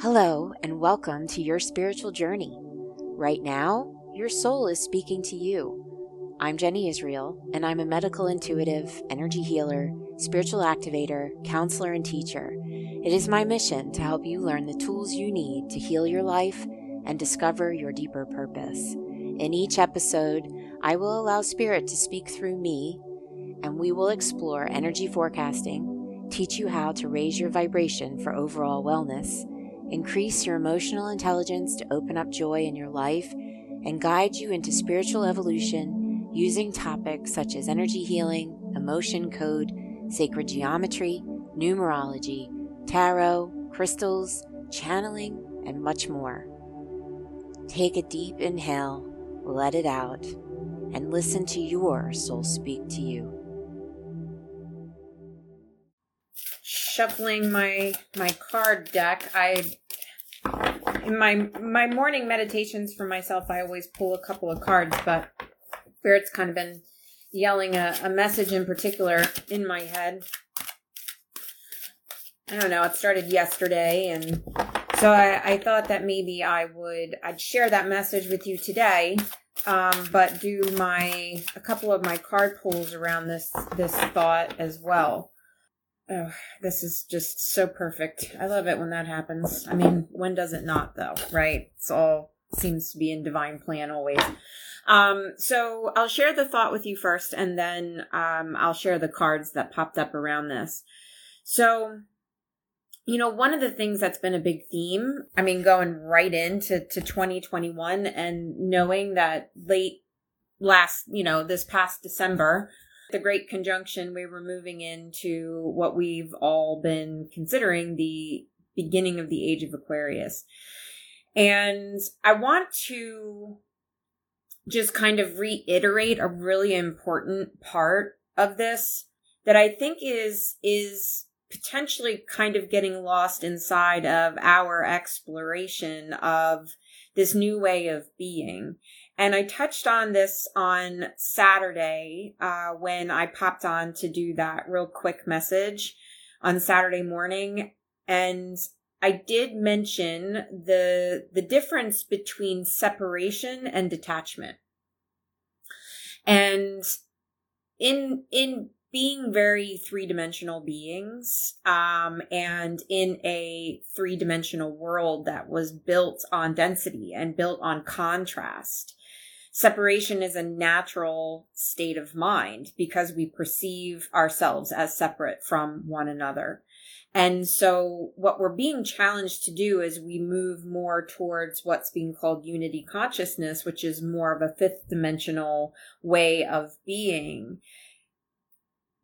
Hello, and welcome to your spiritual journey. Right now, your soul is speaking to you. I'm Jenny Israel, and I'm a medical intuitive, energy healer, spiritual activator, counselor, and teacher. It is my mission to help you learn the tools you need to heal your life and discover your deeper purpose. In each episode, I will allow Spirit to speak through me, and we will explore energy forecasting, teach you how to raise your vibration for overall wellness increase your emotional intelligence to open up joy in your life, and guide you into spiritual evolution using topics such as energy healing, emotion code, sacred geometry, numerology, tarot, crystals, channeling, and much more. Take a deep inhale, let it out, and listen to your soul speak to you. Shuffling my my card deck, I in my my morning meditations for myself, I always pull a couple of cards, but Spirit's kind of been yelling a, a message in particular in my head. I don't know. It started yesterday, and so I, I thought that maybe I would I'd share that message with you today, um, but do my a couple of my card pulls around this this thought as well. Oh, this is just so perfect. I love it when that happens. I mean, when does it not, though, right? It's all seems to be in divine plan always. Um, so I'll share the thought with you first, and then um, I'll share the cards that popped up around this. So, you know, one of the things that's been a big theme, I mean, going right into to 2021 and knowing that late last, you know, this past December, the Great Conjunction, we were moving into what we've all been considering the beginning of the age of Aquarius. And I want to just kind of reiterate a really important part of this that I think is is potentially kind of getting lost inside of our exploration of this new way of being. And I touched on this on Saturday uh, when I popped on to do that real quick message on Saturday morning. And I did mention the the difference between separation and detachment. And in in being very three-dimensional beings um, and in a three-dimensional world that was built on density and built on contrast separation is a natural state of mind because we perceive ourselves as separate from one another. And so what we're being challenged to do is we move more towards what's being called unity consciousness, which is more of a fifth dimensional way of being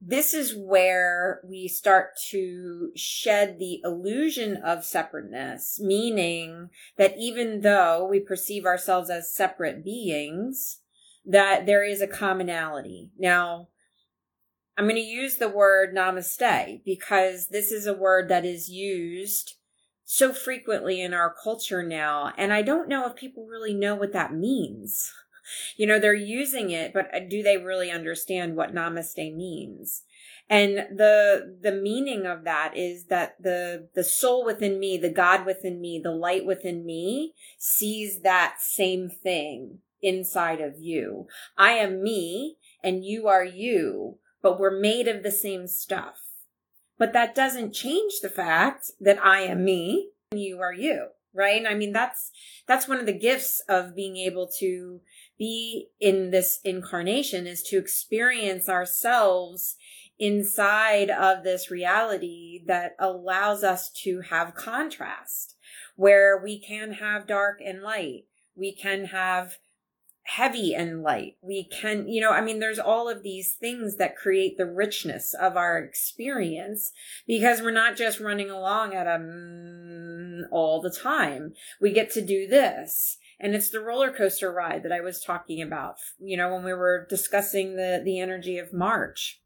this is where we start to shed the illusion of separateness, meaning that even though we perceive ourselves as separate beings, that there is a commonality. Now, I'm going to use the word namaste because this is a word that is used so frequently in our culture now. And I don't know if people really know what that means you know, they're using it, but uh, do they really understand what namaste means? And the, the meaning of that is that the, the soul within me, the God within me, the light within me sees that same thing inside of you. I am me and you are you, but we're made of the same stuff. But that doesn't change the fact that I am me and you are you, right? I mean, that's, that's one of the gifts of being able to be in this incarnation is to experience ourselves inside of this reality that allows us to have contrast where we can have dark and light. We can have heavy and light. We can, you know, I mean, there's all of these things that create the richness of our experience because we're not just running along at a mm, all the time. We get to do this and it's the roller coaster ride that I was talking about, you know, when we were discussing the, the energy of March.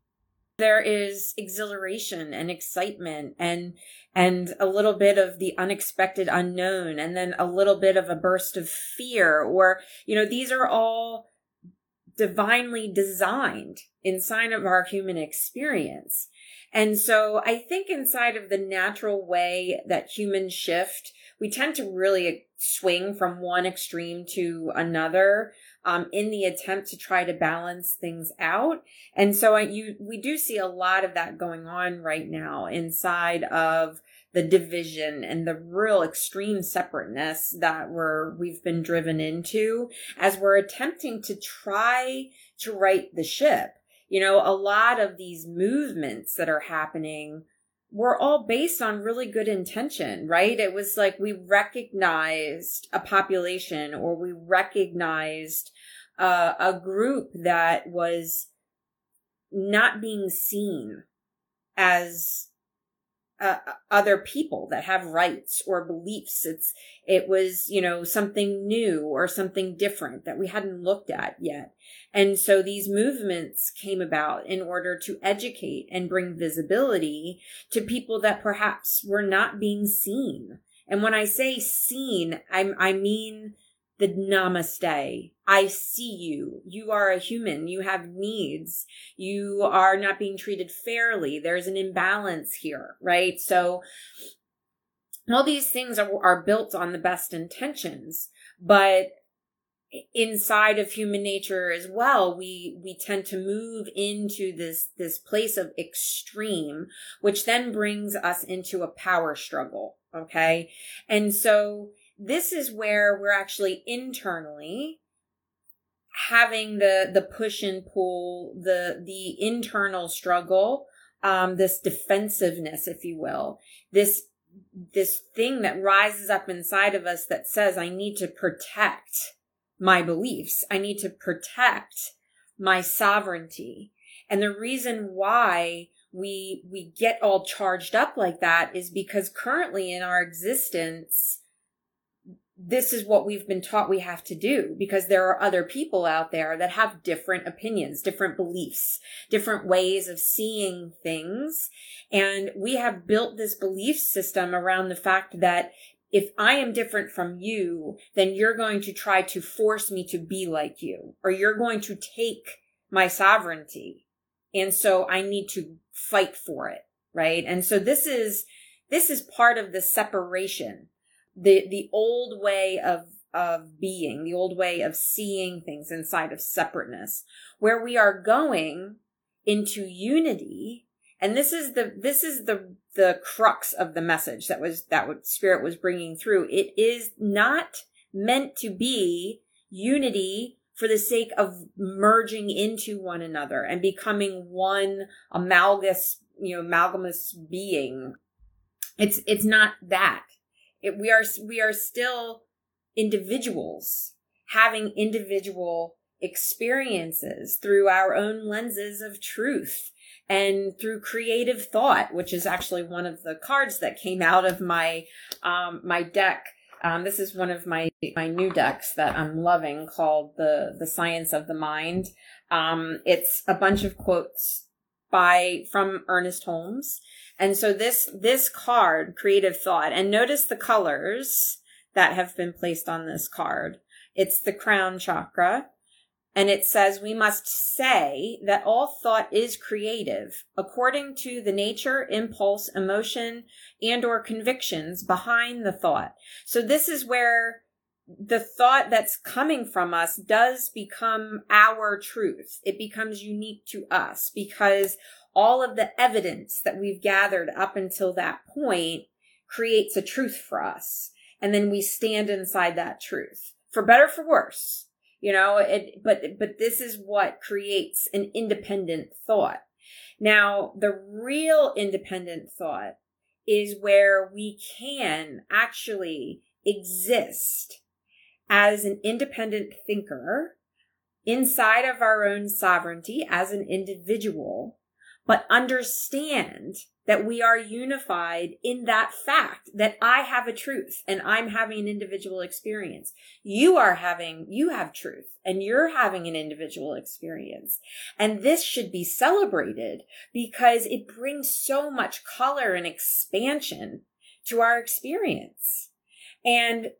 There is exhilaration and excitement and, and a little bit of the unexpected unknown and then a little bit of a burst of fear or, you know, these are all divinely designed inside of our human experience. And so I think inside of the natural way that humans shift, we tend to really swing from one extreme to another um, in the attempt to try to balance things out. And so I, you, we do see a lot of that going on right now inside of the division and the real extreme separateness that we're we've been driven into as we're attempting to try to right the ship. You know, a lot of these movements that are happening were all based on really good intention, right? It was like we recognized a population or we recognized uh, a group that was not being seen as uh, other people that have rights or beliefs. It's, it was, you know, something new or something different that we hadn't looked at yet. And so these movements came about in order to educate and bring visibility to people that perhaps were not being seen. And when I say seen, I, I mean the namaste. I see you. You are a human. You have needs. You are not being treated fairly. There's an imbalance here, right? So all these things are, are built on the best intentions, but inside of human nature as well we we tend to move into this this place of extreme which then brings us into a power struggle okay and so this is where we're actually internally having the the push and pull the the internal struggle um this defensiveness if you will this this thing that rises up inside of us that says i need to protect my beliefs. I need to protect my sovereignty. And the reason why we we get all charged up like that is because currently in our existence this is what we've been taught we have to do because there are other people out there that have different opinions, different beliefs, different ways of seeing things. And we have built this belief system around the fact that if I am different from you, then you're going to try to force me to be like you, or you're going to take my sovereignty. And so I need to fight for it. Right. And so this is, this is part of the separation the the old way of of being, the old way of seeing things inside of separateness, where we are going into unity. And this is the, this is the, the crux of the message that was, that what spirit was bringing through. It is not meant to be unity for the sake of merging into one another and becoming one amalgamous, you know, amalgamous being. It's, it's not that. It, we are we are still individuals having individual experiences through our own lenses of truth and through creative thought, which is actually one of the cards that came out of my um, my deck. Um, this is one of my my new decks that I'm loving, called the the Science of the Mind. Um, it's a bunch of quotes by from Ernest Holmes, and so this, this card, creative thought, and notice the colors that have been placed on this card. It's the crown chakra. And it says we must say that all thought is creative according to the nature, impulse, emotion, and or convictions behind the thought. So this is where the thought that's coming from us does become our truth. It becomes unique to us because all of the evidence that we've gathered up until that point creates a truth for us. And then we stand inside that truth for better, for worse, you know, it, but, but this is what creates an independent thought. Now, the real independent thought is where we can actually exist as an independent thinker inside of our own sovereignty as an individual but understand that we are unified in that fact that I have a truth and I'm having an individual experience. You are having, you have truth and you're having an individual experience. And this should be celebrated because it brings so much color and expansion to our experience. And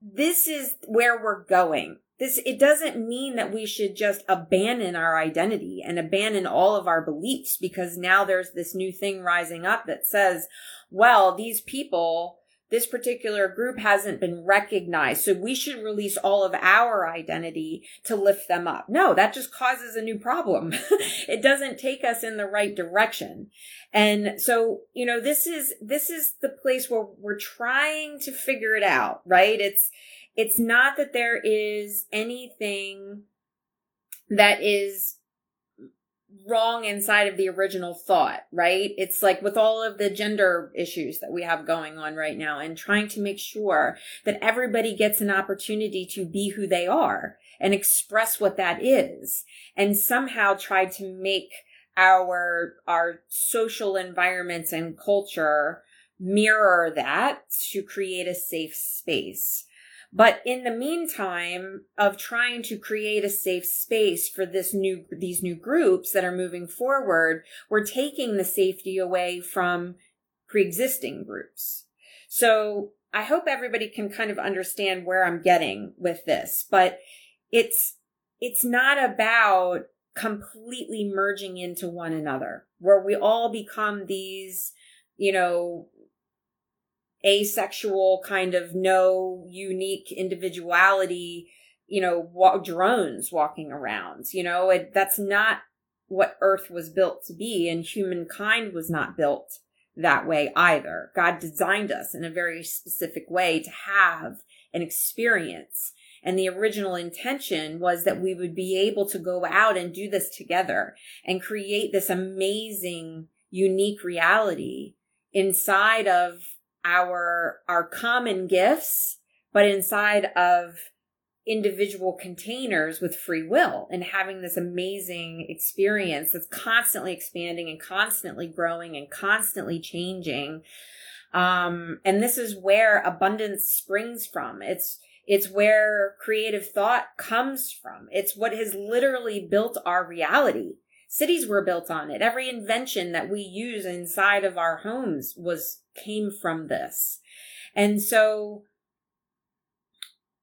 this is where we're going. This it doesn't mean that we should just abandon our identity and abandon all of our beliefs because now there's this new thing rising up that says well these people this particular group hasn't been recognized. So we should release all of our identity to lift them up. No that just causes a new problem. It doesn't take us in the right direction. And so you know this is this is the place where we're trying to figure it out right? It's it's not that there is anything that is wrong inside of the original thought, right? It's like with all of the gender issues that we have going on right now and trying to make sure that everybody gets an opportunity to be who they are and express what that is and somehow try to make our our social environments and culture mirror that to create a safe space. But in the meantime of trying to create a safe space for this new, these new groups that are moving forward, we're taking the safety away from pre-existing groups. So I hope everybody can kind of understand where I'm getting with this, but it's, it's not about completely merging into one another where we all become these, you know, asexual kind of no unique individuality, you know, wa- drones walking around. You know, it, that's not what Earth was built to be, and humankind was not built that way either. God designed us in a very specific way to have an experience. And the original intention was that we would be able to go out and do this together and create this amazing, unique reality inside of our our common gifts but inside of individual containers with free will and having this amazing experience that's constantly expanding and constantly growing and constantly changing. Um, and this is where abundance springs from. It's it's where creative thought comes from. It's what has literally built our reality. Cities were built on it. Every invention that we use inside of our homes was came from this. And so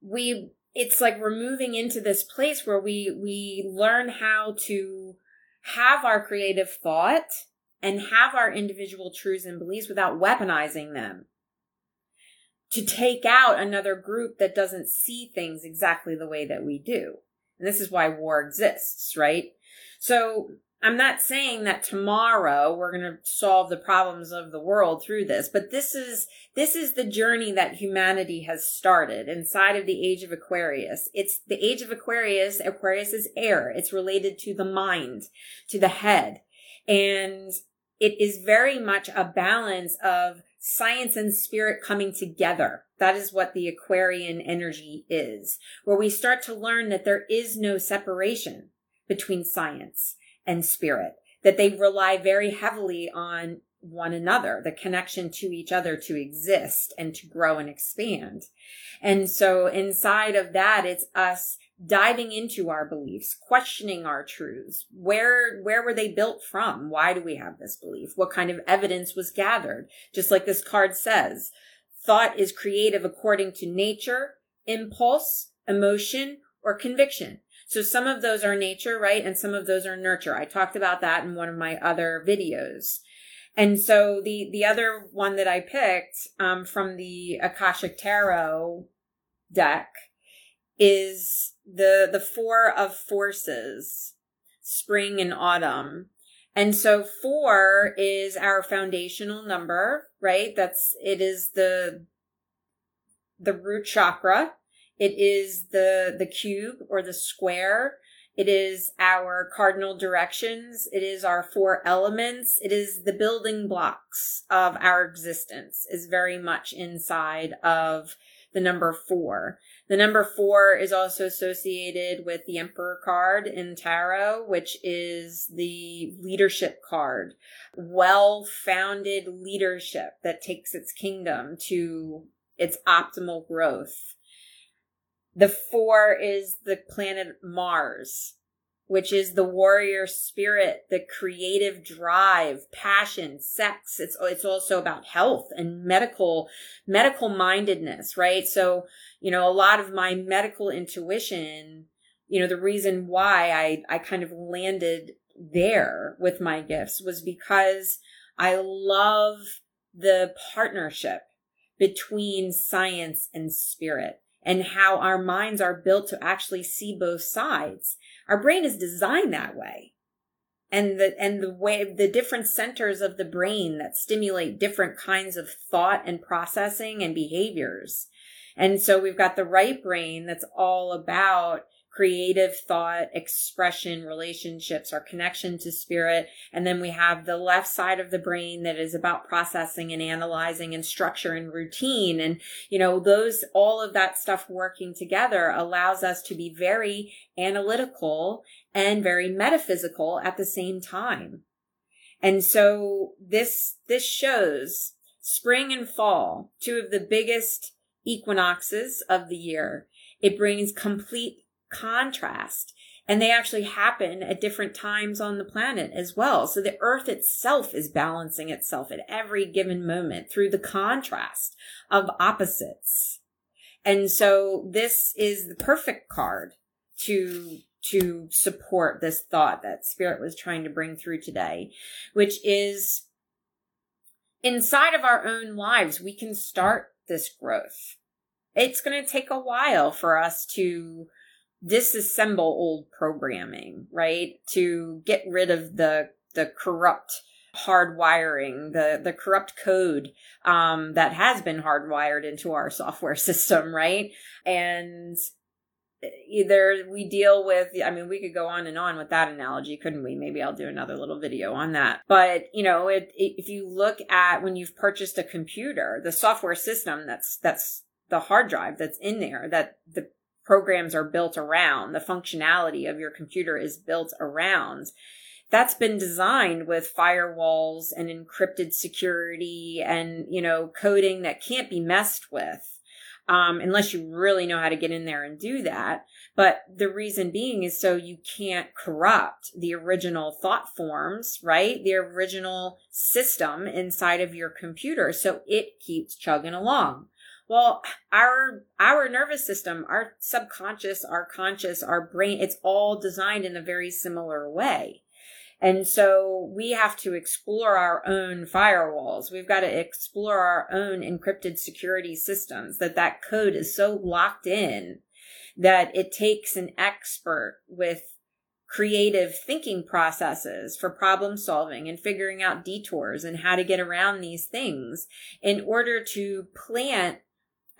we it's like we're moving into this place where we we learn how to have our creative thought and have our individual truths and beliefs without weaponizing them to take out another group that doesn't see things exactly the way that we do. And this is why war exists, right? So I'm not saying that tomorrow we're going to solve the problems of the world through this, but this is, this is the journey that humanity has started inside of the age of Aquarius. It's the age of Aquarius. Aquarius is air. It's related to the mind, to the head. And it is very much a balance of science and spirit coming together. That is what the Aquarian energy is, where we start to learn that there is no separation between science and spirit, that they rely very heavily on one another, the connection to each other to exist and to grow and expand. And so inside of that, it's us diving into our beliefs, questioning our truths. Where, where were they built from? Why do we have this belief? What kind of evidence was gathered? Just like this card says, thought is creative according to nature, impulse, emotion, or conviction. So some of those are nature, right? And some of those are nurture. I talked about that in one of my other videos. And so the, the other one that I picked, um, from the Akashic Tarot deck is the, the four of forces, spring and autumn. And so four is our foundational number, right? That's, it is the, the root chakra. It is the, the cube or the square. It is our cardinal directions. It is our four elements. It is the building blocks of our existence is very much inside of the number four. The number four is also associated with the Emperor card in Tarot, which is the leadership card. Well founded leadership that takes its kingdom to its optimal growth. The four is the planet Mars, which is the warrior spirit, the creative drive, passion, sex. It's it's also about health and medical medical mindedness, right? So, you know, a lot of my medical intuition, you know, the reason why I I kind of landed there with my gifts was because I love the partnership between science and spirit and how our minds are built to actually see both sides. Our brain is designed that way. And the, and the way, the different centers of the brain that stimulate different kinds of thought and processing and behaviors. And so we've got the right brain that's all about creative thought, expression, relationships, our connection to spirit. And then we have the left side of the brain that is about processing and analyzing and structure and routine. And, you know, those, all of that stuff working together allows us to be very analytical and very metaphysical at the same time. And so this, this shows spring and fall, two of the biggest equinoxes of the year. It brings complete contrast and they actually happen at different times on the planet as well. So the earth itself is balancing itself at every given moment through the contrast of opposites. And so this is the perfect card to to support this thought that spirit was trying to bring through today, which is inside of our own lives, we can start this growth. It's going to take a while for us to disassemble old programming, right? To get rid of the the corrupt hardwiring, the the corrupt code um, that has been hardwired into our software system, right? And either we deal with i mean we could go on and on with that analogy couldn't we maybe i'll do another little video on that but you know it, it, if you look at when you've purchased a computer the software system that's that's the hard drive that's in there that the programs are built around, the functionality of your computer is built around. That's been designed with firewalls and encrypted security and, you know, coding that can't be messed with. Um, unless you really know how to get in there and do that. But the reason being is so you can't corrupt the original thought forms, right? The original system inside of your computer. So it keeps chugging along. Well, our our nervous system, our subconscious, our conscious, our brain, it's all designed in a very similar way. And so we have to explore our own firewalls. We've got to explore our own encrypted security systems that that code is so locked in that it takes an expert with creative thinking processes for problem solving and figuring out detours and how to get around these things in order to plant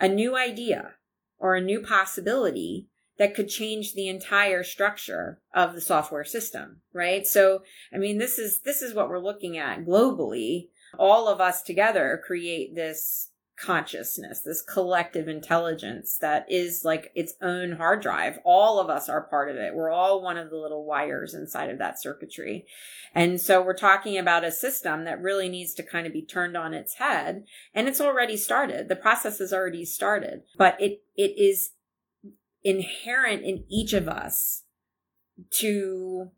a new idea or a new possibility that could change the entire structure of the software system, right? So, I mean, this is, this is what we're looking at globally. All of us together create this consciousness, this collective intelligence that is like its own hard drive. All of us are part of it. We're all one of the little wires inside of that circuitry. And so we're talking about a system that really needs to kind of be turned on its head. And it's already started. The process has already started, but it, it is inherent in each of us to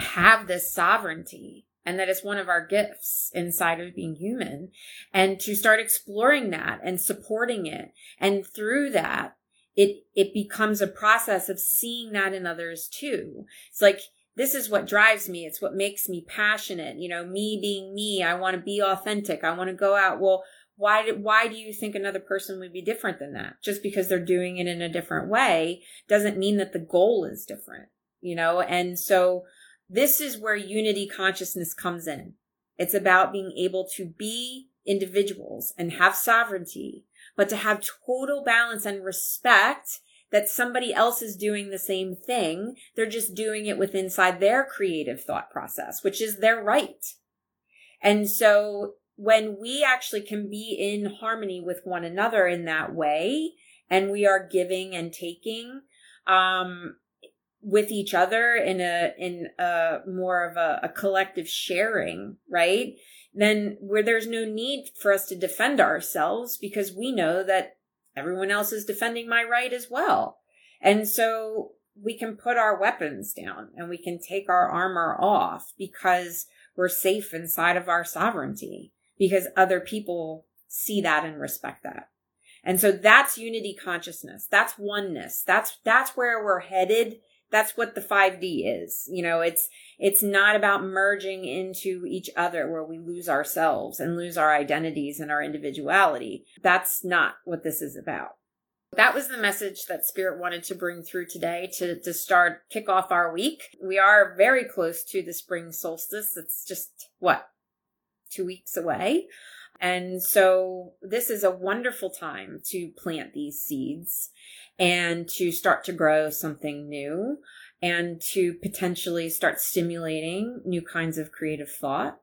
have this sovereignty and that it's one of our gifts inside of being human. And to start exploring that and supporting it. And through that it it becomes a process of seeing that in others too. It's like this is what drives me. It's what makes me passionate. You know me being me i want to be authentic. I want to go out. Well why why do you think another person would be different than that? Just because they're doing it in a different way doesn't mean that the goal is different you know? And so this is where unity consciousness comes in. It's about being able to be individuals and have sovereignty, but to have total balance and respect that somebody else is doing the same thing. They're just doing it with inside their creative thought process, which is their right. And so when we actually can be in harmony with one another in that way, and we are giving and taking, um, with each other in a in a more of a, a collective sharing, right? Then where there's no need for us to defend ourselves because we know that everyone else is defending my right as well. And so we can put our weapons down and we can take our armor off because we're safe inside of our sovereignty because other people see that and respect that. And so that's unity consciousness. That's oneness. That's, that's where we're headed. That's what the 5D is. You know, it's, it's not about merging into each other where we lose ourselves and lose our identities and our individuality. That's not what this is about. That was the message that Spirit wanted to bring through today to, to start kick off our week. We are very close to the spring solstice. It's just what? Two weeks away. And so this is a wonderful time to plant these seeds and to start to grow something new and to potentially start stimulating new kinds of creative thought.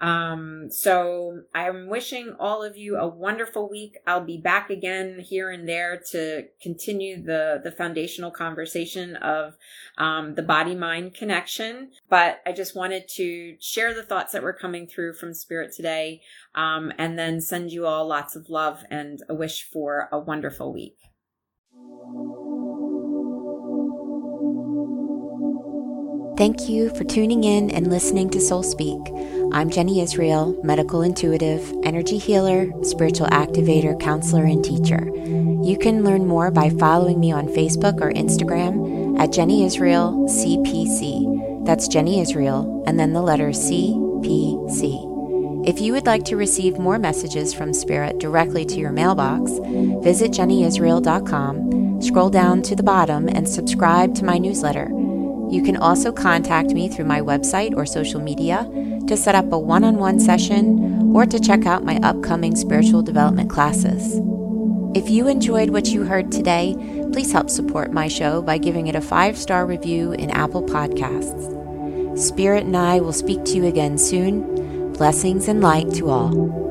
Um, so I'm wishing all of you a wonderful week. I'll be back again here and there to continue the, the foundational conversation of, um, the body mind connection. But I just wanted to share the thoughts that were coming through from spirit today. Um, and then send you all lots of love and a wish for a wonderful week. Thank you for tuning in and listening to Soul Speak. I'm Jenny Israel, medical intuitive, energy healer, spiritual activator, counselor, and teacher. You can learn more by following me on Facebook or Instagram at Jenny Israel CPC. That's Jenny Israel, and then the letter CPC. If you would like to receive more messages from Spirit directly to your mailbox, visit jennyisrael.com, scroll down to the bottom, and subscribe to my newsletter. You can also contact me through my website or social media to set up a one on one session or to check out my upcoming spiritual development classes. If you enjoyed what you heard today, please help support my show by giving it a five star review in Apple Podcasts. Spirit and I will speak to you again soon. Blessings and light to all.